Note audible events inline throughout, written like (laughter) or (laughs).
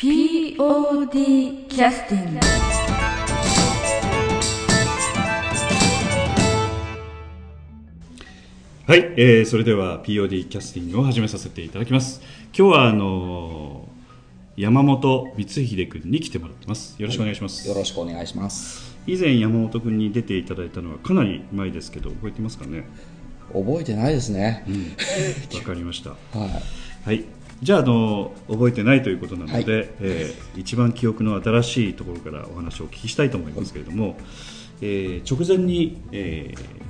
POD キャスティングはい、えー、それでは POD キャスティングを始めさせていただきます。今日はあのー山本光秀君に来てもらってます。よろしくお願いします、よろしくお願いします。以前山本君に出ていただいたのはかなり前ですけど覚えてますかね？覚えてないですね。う、んわかりました。は (laughs) はいじゃああの覚えてないということなので、はい。えー一番記憶の新しいところからお話をお聞きしたいと思いますけれども、えー直前に、えー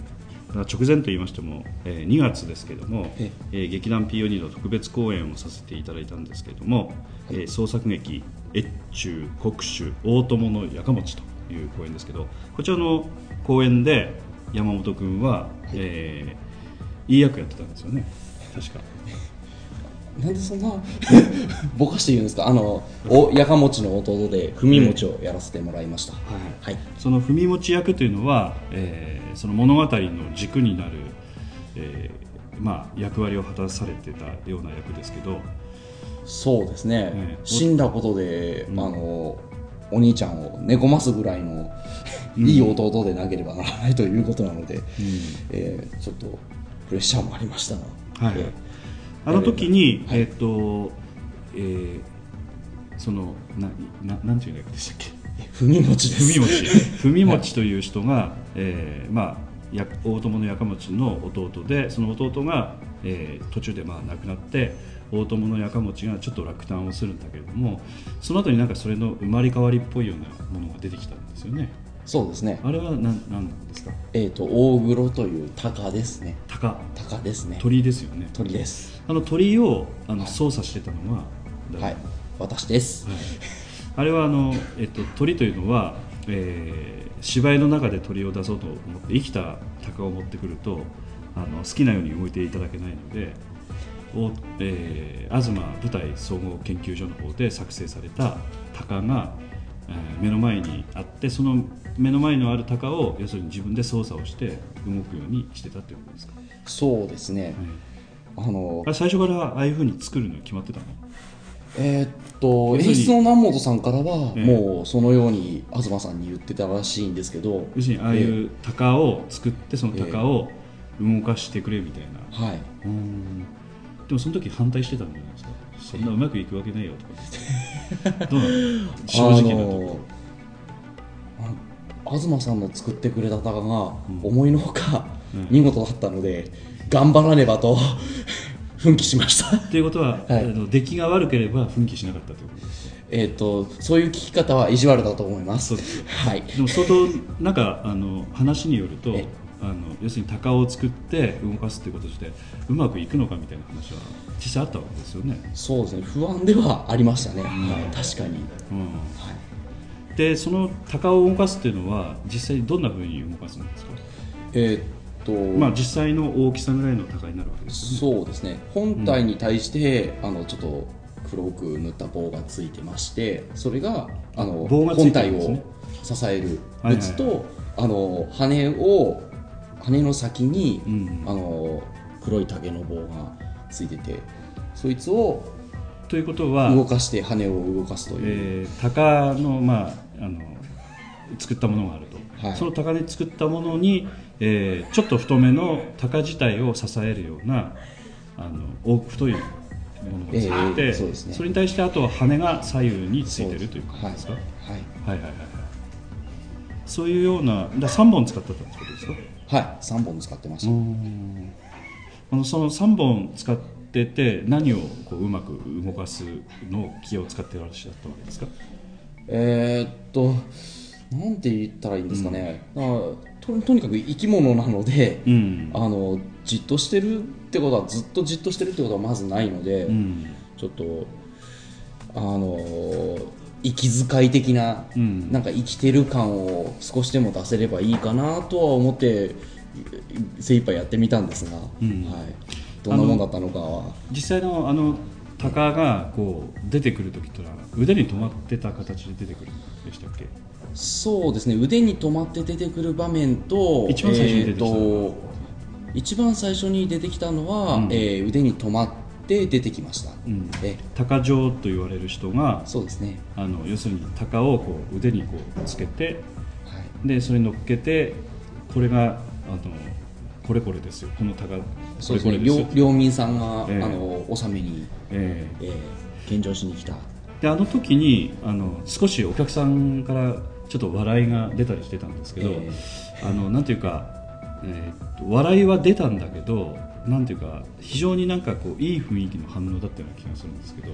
まあ直前と言いましても、えー2月ですけれども、ええ。ー劇団 POD の特別公演をさせていただいたんですけれども、えー創作劇「越中国主大友のやかもち」という公演ですけどこちらの公演で山本君は、えーいい役やってたんですよね。確か。い、なんでそんな (laughs) ぼかして言うんですか？あのおやかもちの弟で文餅をやらせてもらいました、はい。その文持ち役というのは、えーその物語の軸になる、えーまあ、役割を果たされてたような役ですけど。そうですね、ええ死んだことで、うん。あのお兄ちゃんを寝込ますぐらいの、いい弟でなければならないということなので、えーちょっとプレッシャーもありましたが、はい。えあの時に、はい。えっ、と、えーそのなななんていう役でしたっけ？ー文餅です。文持文持という人が、えーまあ、や大友のやかもちの弟でその弟が、えー途中でまあ亡くなって大友のやかもちがちょっと落胆をするんだけれどもその後になんかそれの生まれ変わりっぽいようなものが出てきたんですよね。そうですね。あれは何なんですか？えっ、と大黒という鷹ですね。鷹。鷹ですね。鳥ですよね。鳥ですあの鳥をあの操作してたのは誰？はい。私です、はい。あれはあの、えっと、鳥というのは、えー芝居の中で鳥を出そうと思って生きた鷹を持ってくるとあの好きなように動いていただけないのでお、えー東舞台総合研究所の方で作成された鷹が、えー目の前にあってその目の前のある鷹を要するに自分で操作をして動くようにしてたということですか、そうですね、はいあのあれ最初からああいうふうに作るの決まってたの？えーっと演出の南本さんからは、ええ。もうそのように東さんに言ってたらしいんですけど要するにああいう鷹を作ってその鷹を動かしてくれみたいな、はい。うん。でもその時反対してたんじゃないですか？そんなうまくいくわけないよとか言って。(laughs) どうなの？正直なとこ。あのあ東さんの作ってくれた鷹がうん。思いのほかうん。(laughs) 見事だったので、頑張らねばと奮起しました。ろっていうことは、はい。あの出来が悪ければ奮起しなかったということです。えーっとそういう聞き方は意地悪だと思います。です。はい。でも相当なんかあの話によるとえあの要するに鷹を作って動かすっていうことでうまくいくのかみたいな話は実際あったわけですよね、そうですね。不安ではありましたね、はい、確かに、うん、はい。でその鷹を動かすっていうのは実際どんなふうに動かすんですか？えーっと、まあ、実際の大きさぐらいの高になるわけですよね。そうですね。本体に対して、あのちょっと黒く塗った棒がついてましてそれがあの棒がつい本体を支えるはいはいはい。あの羽を羽の先に、うん。あの黒い竹の棒がついててそいつをということは、動かして羽を動かすという、えー、鷹の,、まあ、あの作ったものがあると、はい。その鷹で作ったものに、えーちょっと太めの鷹自体を支えるようなあの大太いものがついてて、えーそね。れに対してあとは羽が左右についてるということですか、はい、はいはいはいはい。そういうようなだ3本使ったってことですか？はい、はい、3本使ってました、あのその3本使ってて何をこううまく動かすのを気を使ってらっしゃったわけですか？えーっとなんて言ったらいいんですかね、だからととにかく生き物なので、うん。あのじっとしてるってことはずっとじっとしてるってことはまずないので、うん。ちょっとあの息遣い的な、うん。なんか生きてる感を少しでも出せればいいかなとは思って精一杯やってみたんですが、うん。はい、どんなもんだったのかは。実際のあの鷹がこう出てくる時ってのは腕に止まってた形で出てくるんでしたっけ？そうですね。腕に止まって出てくる場面と一番最初に出てきたえーと一番最初に出てきたのは、うん。えー腕に止まってて出てきました、うん。え鷹匠と言われる人がそうですね。あの要するに鷹をこう腕にこうつけてはい。でそれに乗っけてこれがあのこれこれですよ。この鷹こそうですね。領領民さんが、ええ。あの納めに、ええ。えー、献上しに来た。であの時にあの少しお客さんからちょっと笑いが出たりしてたんですけど、えあのなんていうか、えーっと笑いは出たんだけどなんていうか非常になんかこういい雰囲気の反応だったような気がするんですけど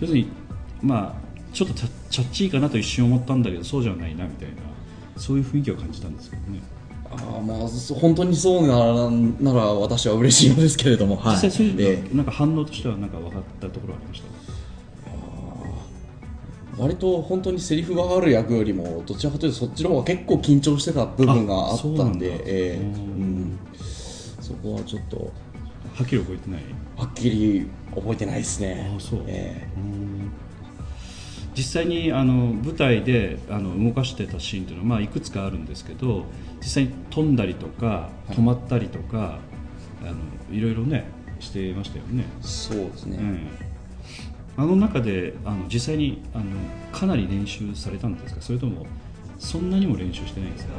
要するにまあちょっとチャッチーかなと一瞬思ったんだけどそうじゃないなみたいなそういう雰囲気を感じたんですけどね、あーまあそ本当にそうならなら私は嬉しいのですけれども、はい、実際そういうのえ。なんか反応としてはなんか分かったところはありました？割と本当にセリフがある役よりもどちらかというとそっちの方が結構緊張してた部分があったんでえーうん。うん。そこはちょっとはっきり覚えてないはっきり覚えてない。ですねあそう。えうん。実際にあの舞台であの動かしてたシーンというのは、まあ、いくつかあるんですけど実際に飛んだりとか止まったりとか、い、あのいろいろねしてましたよね、ーそうですね、うんあの中であの実際にあのかなり練習されたんですか？それともそんなにも練習してないんですか？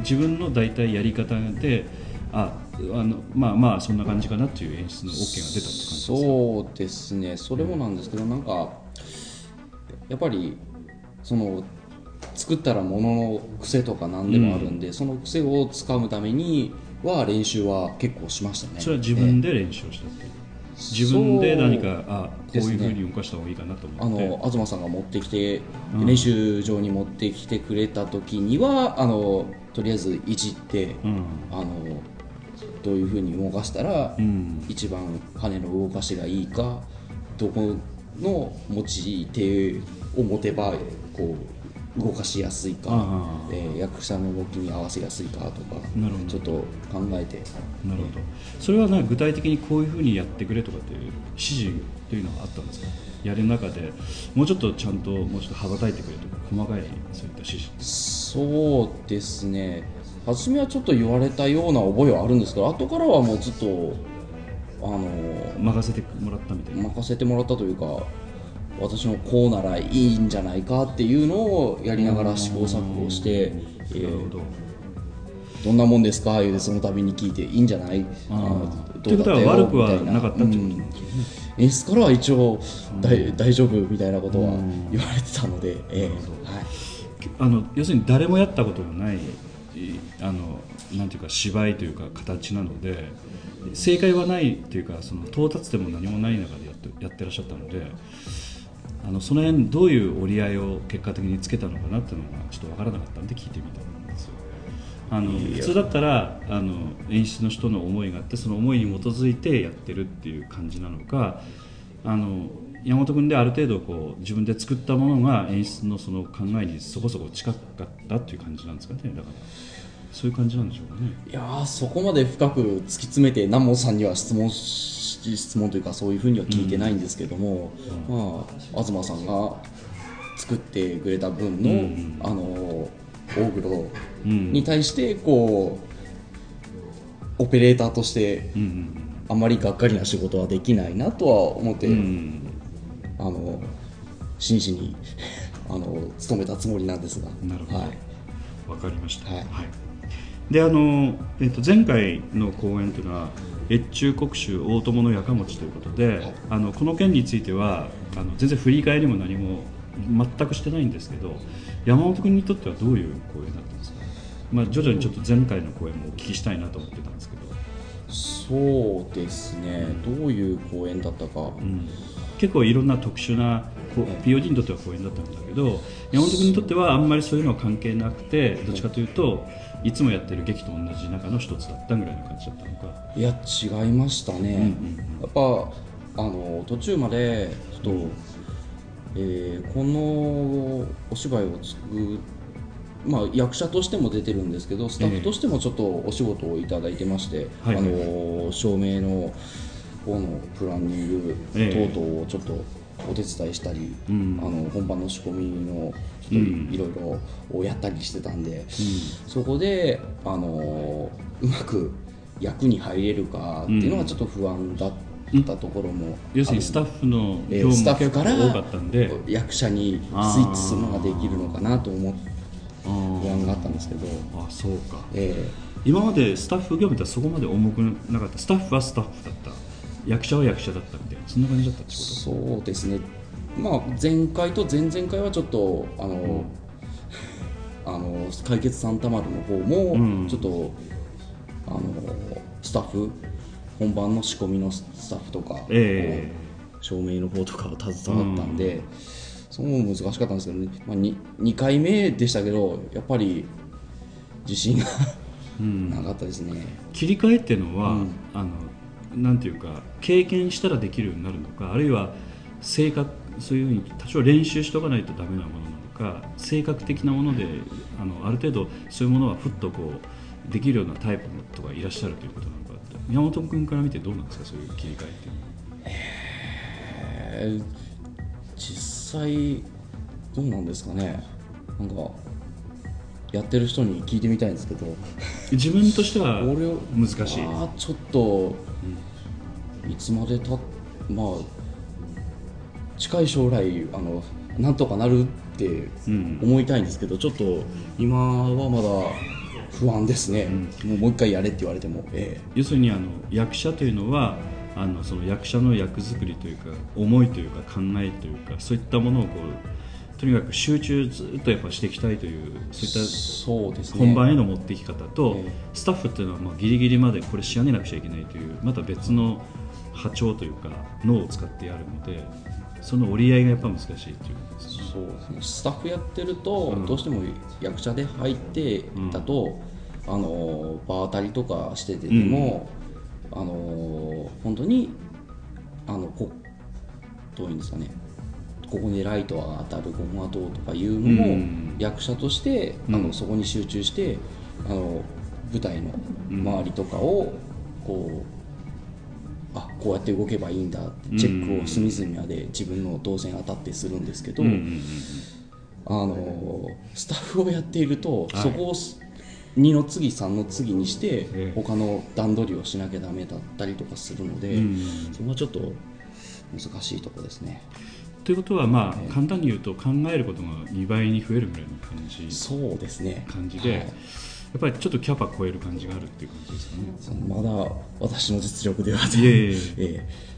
自分の大体やり方でああのまあまあそんな感じかなっていう演出の OK が出たって感じですか？そうですね。それもなんですけどなんかやっぱりその作ったらものの癖とか何でもあるんで、その癖をつかむためには練習は結構しましたね。それは自分で練習をしたっていう、自分で何かあこういうふうに動かした方がいいかなとあ思って。の東さんが持ってきて、うん。練習場に持ってきてくれた時にはあのとりあえずいじって、うん。あのどういうふうに動かしたら、うん。一番羽の動かしがいいかどこの持ち手を持てばこう動かしやすいか、えー役者の動きに合わせやすいかとかなるほど。ちょっと考えて。なるほど。それはな具体的にこういうふうにやってくれとかっていう指示というのはあったんですか？やる中でもうちょっとちゃんともうちょっと羽ばたいてくれとか細かいそういった指示そうですね。初めはちょっと言われたような覚えはあるんですけど後からはもうずっとあの任せてもらったみたいな。任せてもらったというか私のこうならいいんじゃないかっていうのをやりながら試行錯誤して、えなるほーど。どんなもんですか？言うてその度に聞いていいんじゃない？あのーということは悪くはなかったってことですよ？ね演出からは一応大,、大丈夫みたいなことはうん。言われてたので、ええなるほど。はい、あの要するに誰もやったことがないいあのなんていうか芝居というか形なので正解はないというかその到達点も何もない中でやってやってらっしゃったのであのその辺どういう折り合いを結果的につけたのかなっていうのがちょっと分からなかったんで聞いてみたんですよ。あの普通だったらあの演出の人の思いがあってその思いに基づいてやってるっていう感じなのかあの山本君である程度こう自分で作ったものが演出のその考えにそこそこ近かったっていう感じなんですかねだからそういう感じなんでしょうかね。いやーそこまで深く突き詰めて南本さんには質問し質問というかそういうふうには聞いてないんですけども、まあ、東さんが作ってくれた分の、うん。あの大黒うん。に対してこうオペレーターとしてうんうんあまりがっかりな仕事はできないなとは思って、うん。あの真摯にあの努めたつもりなんですが。なるほど。はい、わかりました、はいであの、えっと、前回の公演というのは越中国衆大友のやかもちということで、はい。あのこの件についてはあの全然振り返りも何も全くしてないんですけど山本君にとってはどういう公演だったんですか、まあ、徐々にちょっと前回の公演もお聞きしたいなと思ってたんですけど、そうですね。どういう公演だったか、うん。結構いろんな特殊なこう POD にとっては公演だったんだけど山本君にとってはあんまりそういうのは関係なくてどっちかというといつもやってる劇と同じ中の一つだったぐらいの感じだったのか。いや違いましたね、うんうんやっぱあの途中までちょっと、えーこのお芝居を作るまあ、役者としても出てるんですけどスタッフとしてもちょっとお仕事をいただいてまして、はいあの照明の方のプランニングええ等々をちょっとお手伝いしたり、うん。あの本番の仕込みのちょっうん。といろいろをやったりしてたんで、そこであのうまく役に入れるかっていうのがちょっと不安だったところも要するにスタッフのえー業務スタッフからが多かったんで。役者にスイッチするのができるのかなと思って不安があったんですけど、あそうか。え今までスタッフ業務ってそこまで重くなかった。スタッフはスタッフだった。役者は役者だったみたいなそんな感じだったってこーそうですね、まあ、前回と前々回はちょっとあの、(laughs) あの解決サンタマルの方うん。もちょっと、あのスタッフ本番の仕込みのスタッフとか、え照明の方とかを携わったんで、そこも難しかったんですけどね、まあ、2, 2回目でしたけどやっぱり自信がうん。なかったですね。切り替えっていうのは、うん。あのなんていうか経験したらできるようになるのかあるいは性格そういうふうに多少練習しとかないとダメなものなのか性格的なものであのある程度そういうものはふっとこうできるようなタイプの人がいらっしゃるということなのか宮本君から見てどうなんですかそういう切り替えっていうのは。えー実際どうなんですかね。なんかやってる人に聞いてみたいんですけど。自分としては難しい、ちょっと、いつまでたまあ近い将来あのなんとかなるってうん。思いたいんですけどちょっと今はまだ不安ですね、もうもう一回やれって言われても、え要するにあの役者というのはあのその役者の役作りというか思いというか考えというかそういったものをこうとにかく集中ずっとやっぱしていきたいというそういっえそうですたね。本番への持っていき方と、ええ。スタッフっていうのはまあギリギリまでこれ仕上げなくちゃいけないというまた別の波長というか脳を使ってやるのでその折り合いがやっぱ難しいということですね。そうですね。スタッフやってると、うん。どうしても役者で入ってだと、あの場当たりとかしてても、あの本当にあのこどういうんですかね。ここにライトが当たるここがどうとかいうのも、うん。役者としてあの、うんそこに集中してあの舞台の周りとかをこうあこうやって動けばいいんだってチェックを隅々まで自分の動線当たってするんですけど、うんうんうんあのスタッフをやっていると、はい。そこをす2の次3の次にして、ええ。他の段取りをしなきゃダメだったりとかするので、うんそこはちょっと難しいところですね。ということはまあ簡単に言うと考えることが2倍に増えるぐらいの感じ。そうですね。感じで、はい。やっぱりちょっとキャパ超える感じがあるっていう感じですかね。まだ私の実力ではい。えいえいえ。え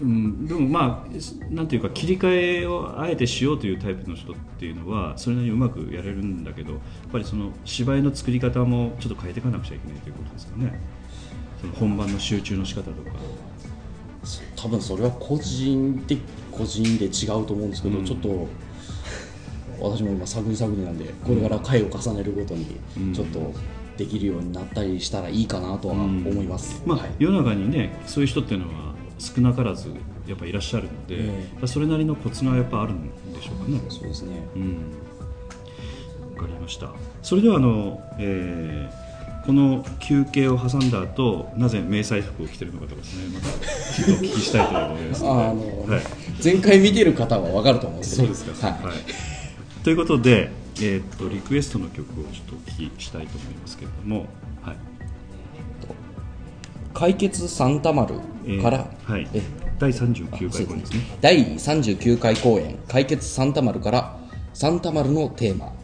うん、でもまあなんていうか切り替えをあえてしようというタイプの人っていうのはそれなりにうまくやれるんだけどやっぱりその芝居の作り方もちょっと変えていかなくちゃいけないということですかね。その本番の集中の仕方とか。え多分それは個人で個人で違うと思うんですけど、うん。ちょっと私も今探り探りなんでこれから回を重ねるごとにうんちょっとできるようになったりしたらいいかなとは思います、まあ、はい世の中にねそういう人っていうのは少なからずやっぱいらっしゃるので、ええやっぱそれなりのコツがやっぱあるんでしょうかね。そうですねうん、わかりました。それではあの、えーこの休憩を挟んだ後、なぜ迷彩服を着てるのかとかですね、またちょっとお聞きしたいと思いますので。あ (laughs) あの、はい、前回見てる方は分かると思うんですそうよですか。はいはい。ということで、えーっとリクエストの曲をちょっとお聞きしたいと思いますけれども、はい。解決サンタマルえーから、はいえ。第39回公演ですね。第39回公演「解決サンタマル」から「サンタマルのテーマ」「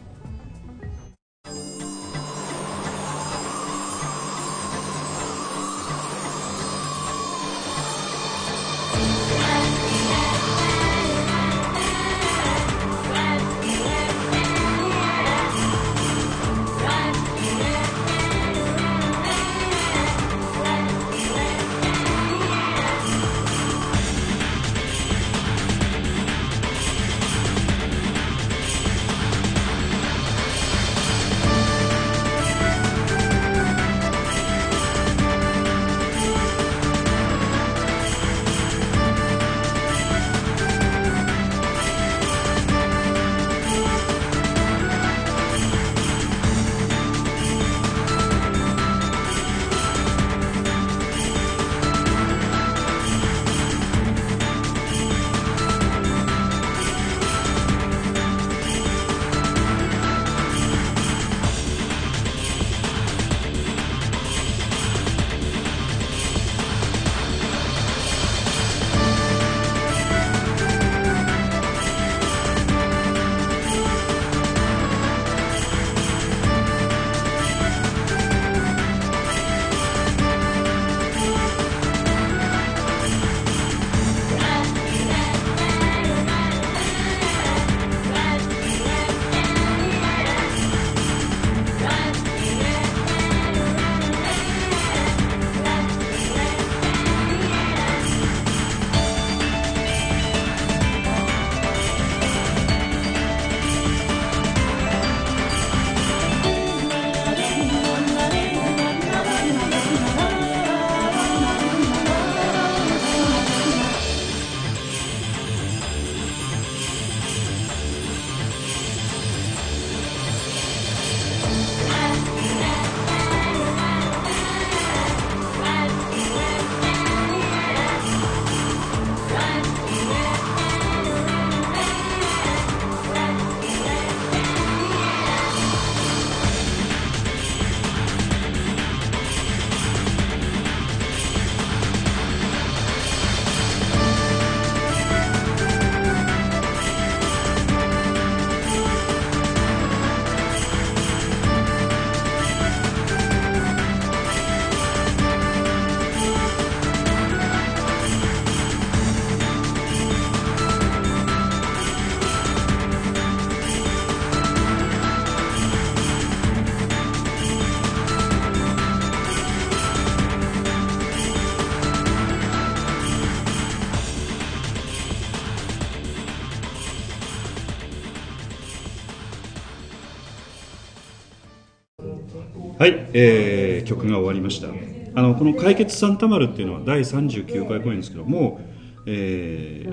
はい、えー曲が終わりました。あのこの「解決サンタマル」っていうのは第39回公演ですけども、え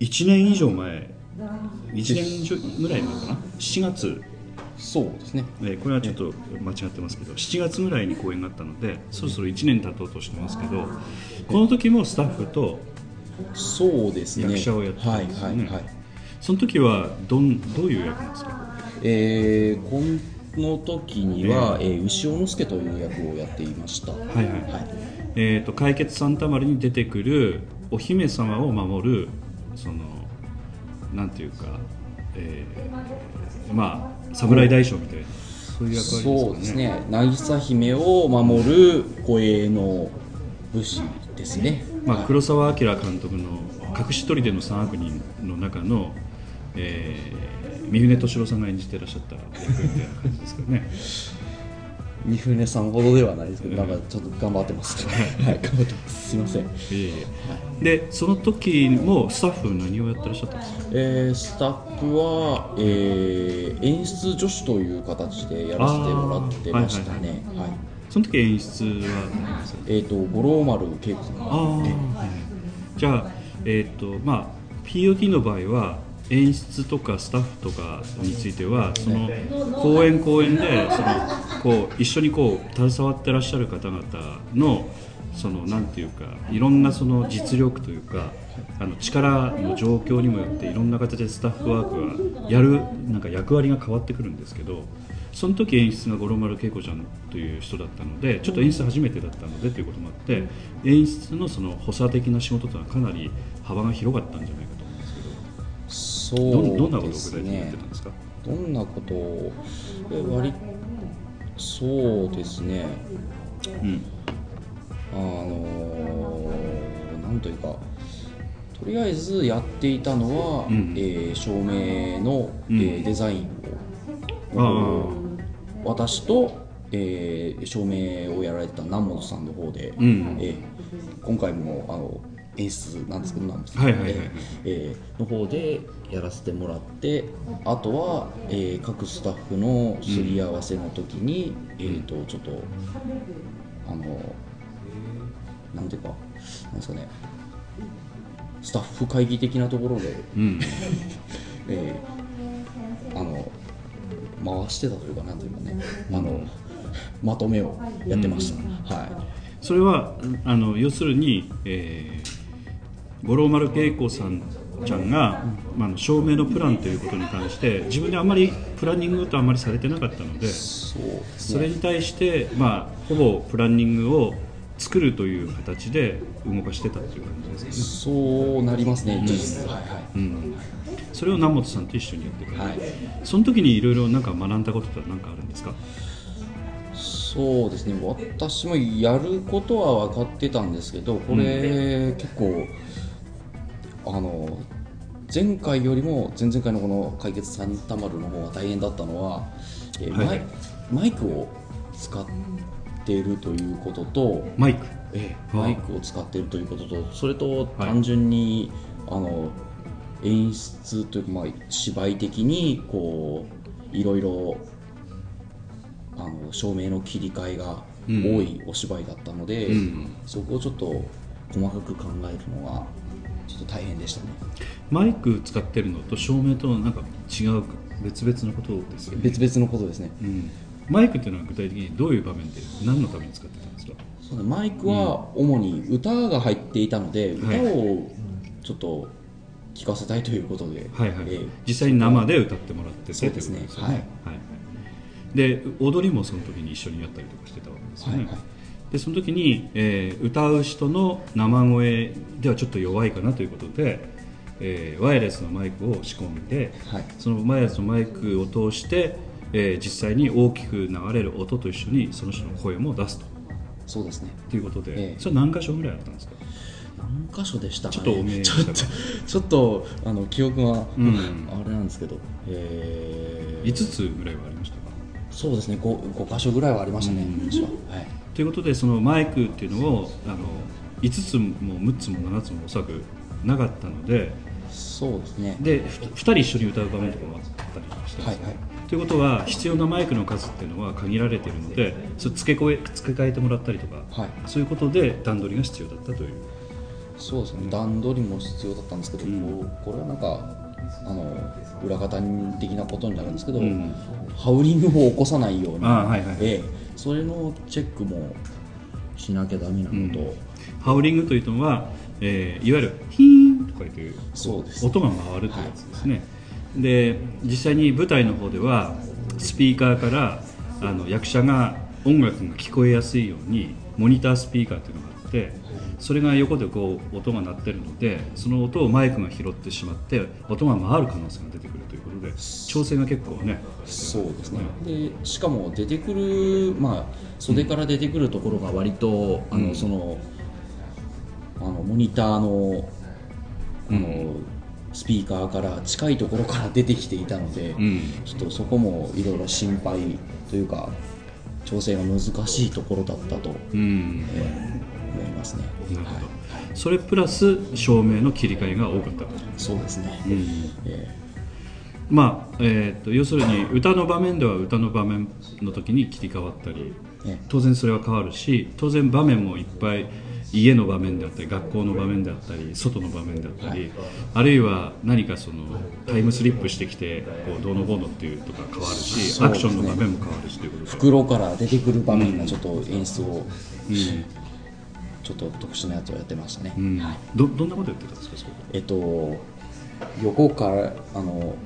1年以上前1年以上ぐらい前かな？7月、そうですね。えーこれはちょっと間違ってますけど7月ぐらいに公演があったのでそろそろ1年経とうとしてますけどこの時もスタッフとそうですね。役者をやってたはいんですよね。はいはいその時はどんどういう役なんですか？えー、この時には、えー牛尾之助という役をやっていました。ははい。はい、いえー、と解決サンタマルに出てくるお姫様を守るそのなんていうか、えーまあ侍大将みたいなそういう役割ですかね。そうですね。渚姫を守る護衛の武士ですね。まあ、黒澤明監督の「隠し砦の三悪人」の中の、えー、三船敏郎さんが演じてらっしゃった役みたいな感じですかね。三船さんほどではないですけど、なんかちょっと頑張ってます。(laughs) はい。頑張ってます。すいません。いえい。えでその時もスタッフ何をやってらっしゃったんですか？えースタッフは、えー演出助手という形でやらせてもらってましたね。あー。はい。その時演出は？えっ、と五郎丸恵子さん。ああ、はい。じゃあえっ、とまあ POD の場合は演出とかスタッフとかについてはその公演公演でそのこう一緒にこう携わってらっしゃる方々のそのなんていうかいろんなその実力というかあの力の状況にもよっていろんな形でスタッフワークがやるなんか役割が変わってくるんですけどその時演出が五郎丸恵子ちゃんという人だったのでちょっと演出初めてだったのでということもあって演出のその補佐的な仕事というのはかなり幅が広かったんじゃないかと思うどどんなうことを具体的にやっねてたんですかどんなことをえ割そうですね。うん。あのーなんというかとりあえずやっていたのは、うん。えー照明の、うん。えーデザインあを、私と、えー照明をやられてた南本さんの方で、うん。えー今回もあの演出なんですけど南本さん、はい。はいはいはいえーの方でやらせてもらってあとは、えー各スタッフのすり合わせの時に、えー、とちょっとあのなんていうかなんですかね。スタッフ会議的なところで、うん。(laughs) えーあの回してたというかなんていうかね。あのまとめをやってました、はい。それはあの要するに、えー、五郎丸恵子さんちゃんが、まあ照明のプランということに関して自分であまりプランニングとあまりされてなかったのでそれに対して、まあ、ほぼプランニングを作るという形で動かしてたという感じですかね、そうなりますね、事実はいはい、うん、それを南本さんと一緒にやってた、はい。その時にいろいろなんか学んだことって何かあるんですか？そうですね。私もやることは分かってたんですけどこれ、結構あの前回よりも前々回のこの解決サンタマルの方が大変だったのは、えーはい。マイマイクを使っているということと、マイク。えああマイクを使っているということとそれとはい。単純に、あの演出というか、まあ、芝居的にこういろいろあの照明の切り替えが多いお芝居だったので、うん。そこをちょっと細かく考えるのがちょっと大変でしたね。マイク使ってるのと照明となんか違う別々のことですよね、別々のことですね。うん、マイクっていうのは具体的にどういう場面で何のために使ってたんですか？そうね。マイクは主に歌が入っていたので、はい。歌をちょっと聞かせたいということで、はいはい、えー実際に生で歌ってもらっててそうですね。とい。ことよはい。で踊りもその時に一緒にやったりとかしてたわけですよね、はいはいでその時に、えー歌う人の生声ではちょっと弱いかなということで、えーワイヤレスのマイクを仕込んで、はい。そのワイヤレスのマイクを通して、えー実際に大きく流れる音と一緒にその人の声も出すと。そうですね。ということで、ええ。それ何箇所ぐらいあったんですか？何箇所でしたかね？ちょっと多めでちょっとちょっとあの記憶が、うん。あれなんですけど、えー。5つぐらいはありましたか？そうですね。5, 5箇所ぐらいはありましたね、うん。はいということでそのマイクっていうのをあの5つも6つも7つもおそらくなかったのでそうですね。でふ2人一緒に歌う場面とかもあったりしてます。はいはい。ということは必要なマイクの数っていうのは限られているのでそれ付け声付け替えてもらったりとか、はい。そういうことで段取りが必要だったという。そうですね。段取りも必要だったんですけど、うん。これはなんかあの裏方的なことになるんですけど、うん。ハウリングを起こさないように、はいはい。ええそれのチェックもしなきゃダメなのと、ハウリングというのは、えーいわゆるヒーンとか言ってそうです。音が回るというやつですね、で実際に舞台の方ではスピーカーからあの役者が音楽が聞こえやすいようにモニタースピーカーというのがあってそれが横でこう音が鳴ってるのでその音をマイクが拾ってしまって音が回る可能性が出てくるで調整が結構ね。そうですね。でしかも出てくる、まあ、袖から出てくるところが割と、あのそのあのモニターのあの、スピーカーから近いところから出てきていたので、うん。ちょっとそこもいろいろ心配というか調整が難しいところだったと、うん。えー思いますね。なるほど。はい。それプラス照明の切り替えが多かったそうですね、うん。えまあえー、と要するに歌の場面では歌の場面の時に切り替わったり当然それは変わるし当然場面もいっぱい家の場面であったり学校の場面であったり外の場面であったり、あるいは何かそのタイムスリップしてきてこうどうのこうのっていうとか変わるし、ね。アクションの場面も変わるしということで袋から出てくる場面がちょっと演出を、うん。ちょっと特殊なやつをやってましたね、うん。はい。どどんなことやってたんですかえっと横からあの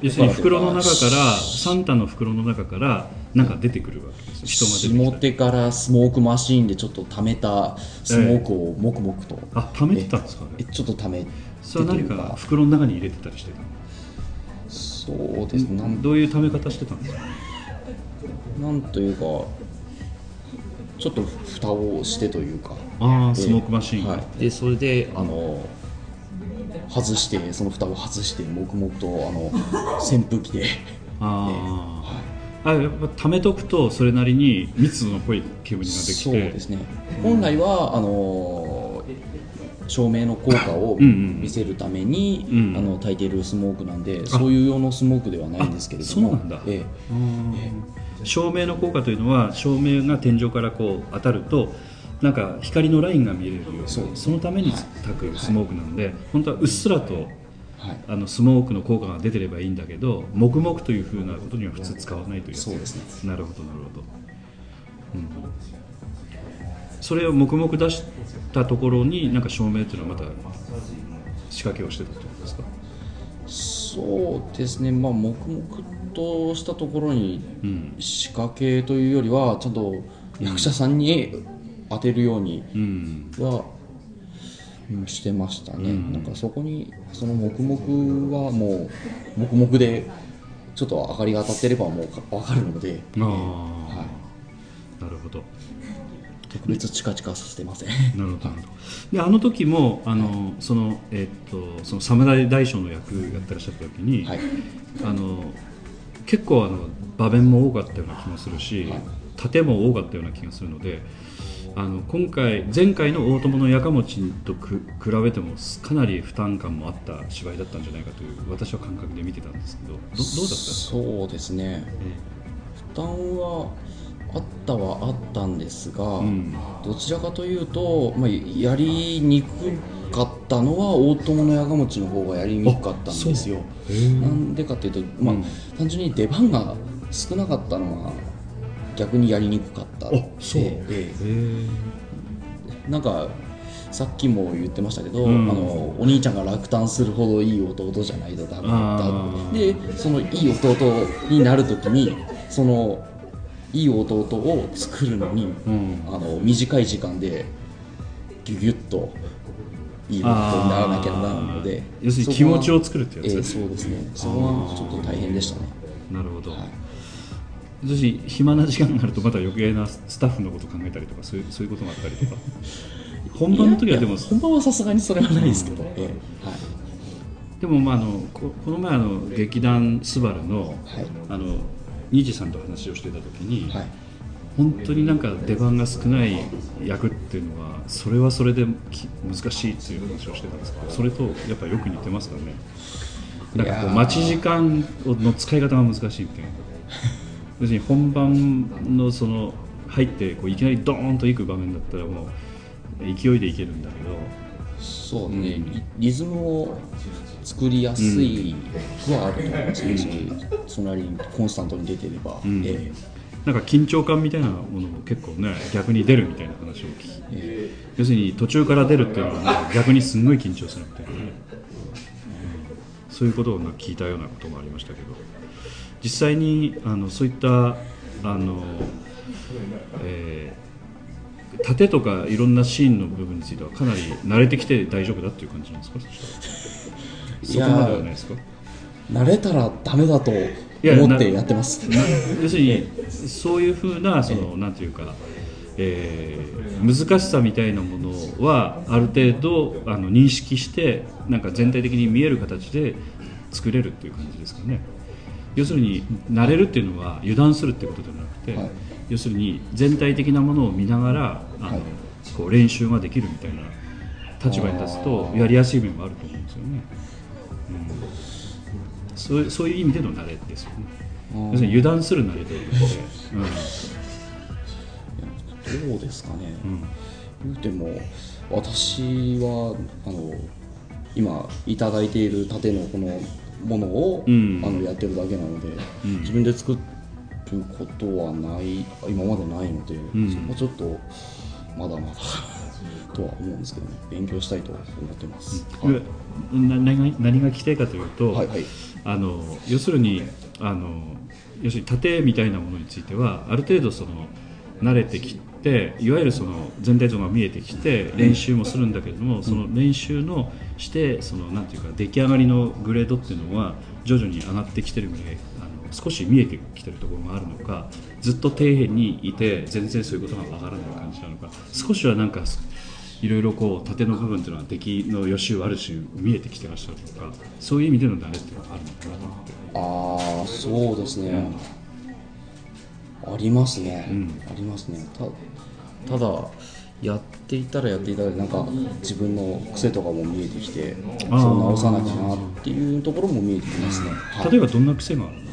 要するに袋の中からサンタの袋の中からなんか出てくるわけです人が出てきたり。下手からスモークマシーンでちょっと溜めたスモークをもくもくと、あ貯めてたんですかえちょっと溜めてそれは何か袋の中に入れてたりしてたのそうですね。なんどういう貯め方してたんですか？なんというかちょっと蓋をしてというか。ああスモークマシーン、はい、でそれであの外してその蓋を外して黙々とあの (laughs) 扇風機で。ああ、あやっぱ貯めとくとそれなりに密度の濃い煙ができて。そうですね。本来はあの照明の効果をうんうん。見せるために、うん。あの焚いているスモークなんでそういう用のスモークではないんですけれども。あそうなんだ。え照明の効果というのは照明が天井からこう当たるとなんか光のラインが見えるようにそのために焚くスモークなので、本当はうっすらとえはい。あのスモークの効果が出てればいいんだけど黙々というふうなことには普通使わないというそうですね。なるほどなるほど、うん、それを黙々出したところになんか照明っていうのはまた仕掛けをしてたってことですか？そうですね。まあ黙々としたところにうん。仕掛けというよりはちゃんと役者さんに当てるようにうん。は、うんしてましたね、うん。なんかそこにその黙々はもう黙々でちょっと明かりが当たってればもうか分かるので、ああ、はなるほど。い、特別チカチカさせてません。なるほどであの時もあの、そのえっとその侍大将の役やってらっしゃった時に、はい。あの結構あの場面も多かったような気もするし、はい。盾も多かったような気がするのであの今回前回の大友のやかもちとく比べてもかなり負担感もあった芝居だったんじゃないかという私は感覚で見てたんですけどどどうだったそうですね。負担はあったはあったんですが、うん。どちらかというと、まあ、やりにくかったのは大友のやがもちの方がやりにくかったんですよ。なんでかっていうと、まあうん。単純に出番が少なかったのは逆にやりにくかったあそうえなんかさっきも言ってましたけど、うん。あのお兄ちゃんが落胆するほどいい弟じゃないとダメだあー。でそのいい弟になるときにそのいい弟を作るのに、うん。あの短い時間でギュギュッといい弟にならなきゃならないので要するに気持ちを作るってやつええですねそうですね。そこはちょっと大変でしたね。なるほど、はい要するに暇な時間があるとまた余計なスタッフのこと考えたりとかそういうそういうことがあったりとか。(laughs) 本番の時はでも本番はさすがにそれはないですけど、ええはいでもまああのここの前あの劇団スバルのはい。あのニジさんと話をしてた時に、はい。本当になんか出番が少ない役っていうのはそれはそれでき難しいっていう話をしてたんですけどそれとやっぱよく似てますからね。なんかこう待ち時間の使い方が難しいみたいな要するに本番のその入ってこういきなりドーンと行く場面だったらもう勢いでいけるんだけど。そうね、リリズムを作りやすいはあると思いますね、そういうそれなりにコンスタントに出てれば、ん。えなんか緊張感みたいなものも結構ね逆に出るみたいな話を聞きええ。要するに途中から出るっていうのは逆にすんごい緊張するみたいなね、そういうことを聞いたようなこともありましたけど実際にあのそういったあの、えー盾とかいろんなシーンの部分についてはかなり慣れてきて大丈夫だっていう感じなんですか？そこまではないですか？慣れたらダメだとや思ってやってます。(laughs) 要するにそういうふうなそのなんていうか、えー難しさみたいなものはある程度あの認識してなんか全体的に見える形で作れるっていう感じですかね要するに慣れるっていうのは油断するっていうことではなくて、はい。要するに全体的なものを見ながらあの、はい。こう練習ができるみたいな立場に立つとやりやすい面もあると思うんですよね、うん、そうそういう意味での慣れですよね。要するに油断する慣れで。はなくて、どうですかね、うん。言うても私はあの今いただいている盾のこのものを、うん。あのやってるだけなので、うん。自分で作ることはない今までないので、ん。そこはちょっとまだまだとは思うんですけどね。勉強したいと思ってます、うん。でな何が何が聞きたいかというと、はいはい。あの要するにあの要するに盾みたいなものについてはある程度その慣れてきていわゆるその全体像が見えてきて練習もするんだけれども、その練習のしてそのなんていうか出来上がりのグレードっていうのは徐々に上がってきてるぐらいあの少し見えてきてるところがあるのかずっと底辺にいて全然そういうことがわからない感じなのか少しはなんかいろいろこう縦の部分っていうのは出来の予習ある種見えてきてらっしゃるとかそういう意味での慣れっていうのはあるのかなと思って。ああそうですね、ありますね、うん。ありますね。たただやっていたらやっていたらなんか自分の癖とかも見えてきてそれあー。を直さなきゃなっていうところも見えてきますね、はい例えばどんな癖があるの、(laughs)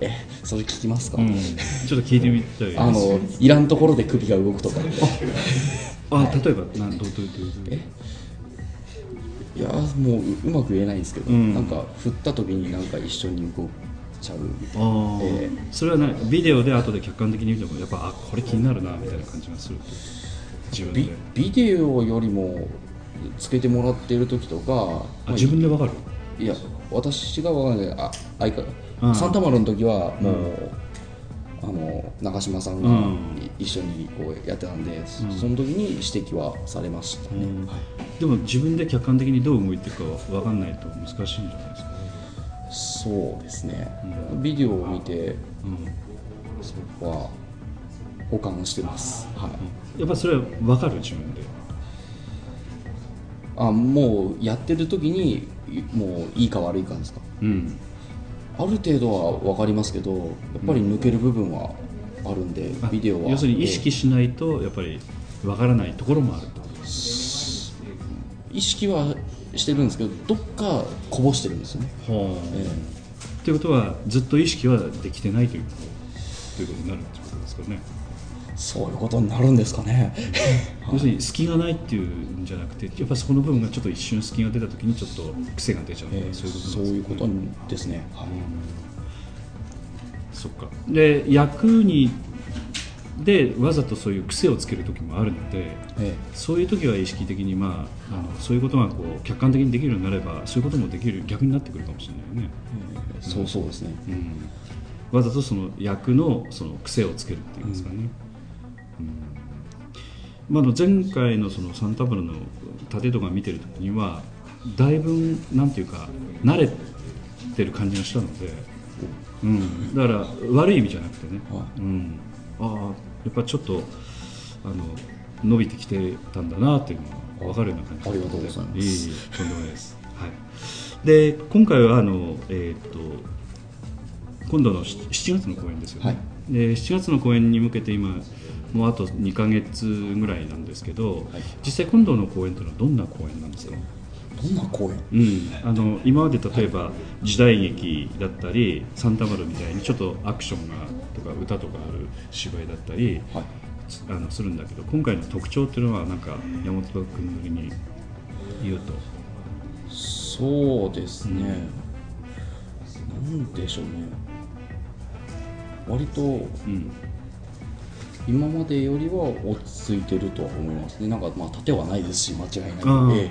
えそれ聞きますか、うん、ちょっと聞いてみたいあのいらんところで首が動くとか。あ例えばなんどうどうどういやもうううまく言えないんですけど、うん。なんか振った時になんか一緒に動いちゃうみたいなあー。えそれはねビデオで後で客観的に見てもやっぱあこれ気になるなみたいな感じがする自分で。ビビデオよりもつけてもらってる時とかあ自分でわかる？いや私がわかんない。あ相方。うん。サンタマルの時はもう、あの中島さんがうん。い一緒にこうやってたんで、そその時に指摘はされましたね、うん。はいでも自分で客観的にどう動いていくかわかんないと難しいんじゃないですか？そうですね、ビデオを見てうん。そこは保管してます、はい。やっぱそれは分かる自分で？あもうやってる時にいもういいか悪いかですか？うん。ある程度は分かりますけどやっぱり抜ける部分はあるんで、あビデオは。要するに意識しないとやっぱり分からないところもある意識はしてるんですけどどっかこぼしてるんですよね、はえということはずっと意識はできてないということということになるってことですかね、えそういうことになるんですかね。要するに隙がないっていうんじゃなくてやっぱそこの部分がちょっと一瞬隙が出た時にちょっと癖が出ちゃうとか、ええそういうことそういうことですね、はい。そっか。で役にでわざとそういう癖をつける時もあるのでえそういう時は意識的に、まあ、あのそういうことがこう客観的にできるようになればそういうこともできる逆になってくるかもしれないよね、えそうそうですね、うん、わざとその役のその癖をつけるっていうんですかね、うん。まあ、前回のそのサンタブラの盾とか見てる時にはだいぶなんていうか慣れてる感じがしたので、うん、だから悪い意味じゃなくてね、はうん、ああやっぱちょっとあの伸びてきてたんだなっていうのが分かるような感じありがとうございます。いえいえとんでもないです、はい、で今回はあの、えー、と今度の7 7月の公演ですよね、はい。で7月の公演に向けて今もうあと2か月ぐらいなんですけど、はい。実際今度の公演というのはどんな公演なんですか、どんな公演？うん、あの今まで例えば時代劇だったり「サンタマル」みたいにちょっとアクションがとか歌とかある芝居だったりはい。あのするんだけど今回の特徴っていうのはなんか山本君なりに言うと。そうですね、なんでしょうね。割とうん。今までよりは落ち着いてるとは思いますね。なんかまあ盾はないですし間違いないので。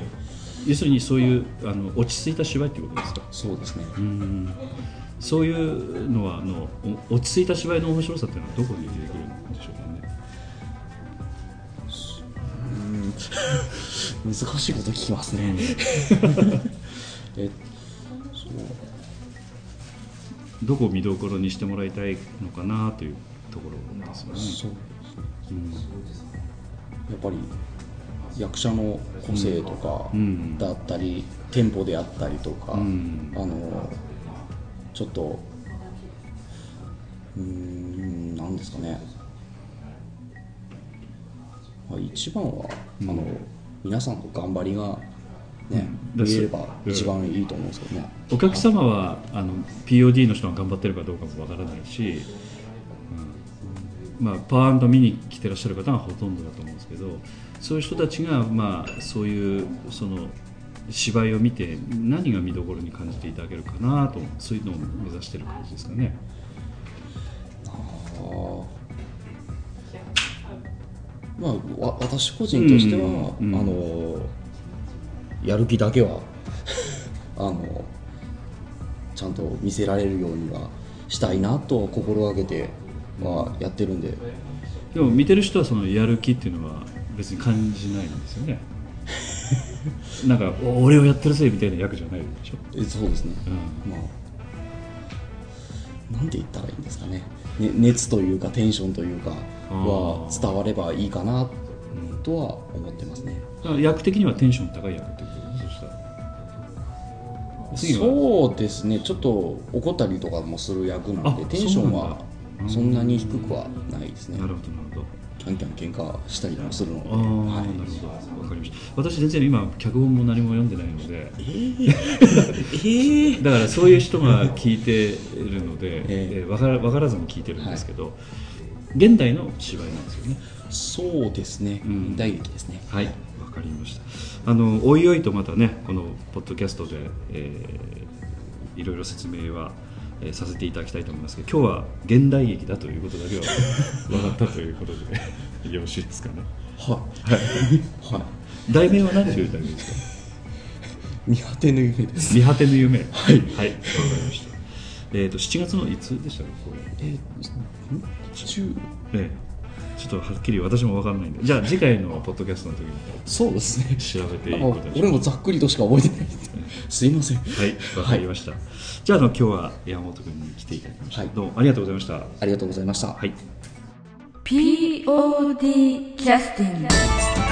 要するにそういうあの落ち着いた芝居っていうことですか？そうですね。うんそういうのはあのお落ち着いた芝居の面白さっていうのはどこに出てくるんでしょうかね。(laughs) 難しいこと聞きますね。(laughs) えそう。どこを見どころにしてもらいたいのかなというところですよね。そううん。やっぱり役者の個性とかうんだったり、テンポであったりとか、うん。あのちょっとうーんなんですかね、まあ、一番は、あの皆さんの頑張りがね、うん。見えればうん一番いいと思うんですけどね、お客様はあの POD の人が頑張ってるかどうかもわからないし、うん。まあ、パワー見に来てらっしゃる方がほとんどだと思うんですけどそういう人たちが、まあ、そういうその芝居を見て何が見どころに感じていただけるかなとそういうのを目指してる感じですかね。まあわ私個人としては、うんうん。あのやる気だけは (laughs) あのちゃんと見せられるようにはしたいなと心がけてはやってるんで、でも見てる人はそのやる気っていうのは別に感じないんですよね (laughs) なんかお俺をやってるせいみたいな役じゃないでしょ、えそうですね、うん。まあなんて言ったらいいんですかね。ね熱というかテンションというかは伝わればいいかなとは思ってますね、だから役的にはテンション高い役ってこと？ねそしたら。次は？そうですね。ちょっと怒ったりとかもする役なのであテンションはそんなに低くはないですね。なるほどなるほどキャンキャン喧嘩したりもするの。でああ、はい。なるほど。わかりました。私全然今脚本も何も読んでないので。えー、(laughs) えー、だからそういう人が聞いてるので、ええー分から分からずに聞いてるんですけど、現代の芝居なんですよね。そうですね、うん。大劇ですね。はい、わかりました。あのおいおいとまたねこのポッドキャストで、えーいろいろ説明は、えーさせていただきたいと思いますけど、今日は現代劇だということだけは分かったということでよろしいですかね。はいはい題名は何ていう題名ですか？見果ての夢です見果ての夢。はい、はい、わかりました。えっ、と7月のいつでしたかこれ？えー、ん中ええちょっとはっきり私も分からないんで、じゃあ次回のポッドキャストの時に。そうですね。調べていあくことにしましょう俺もざっくりとしか覚えてないすいません。はい、わかりました。じゃああの今日は山本君に来ていただきました。はい。どうもありがとうございました。ありがとうございました。はい。POD キャスティング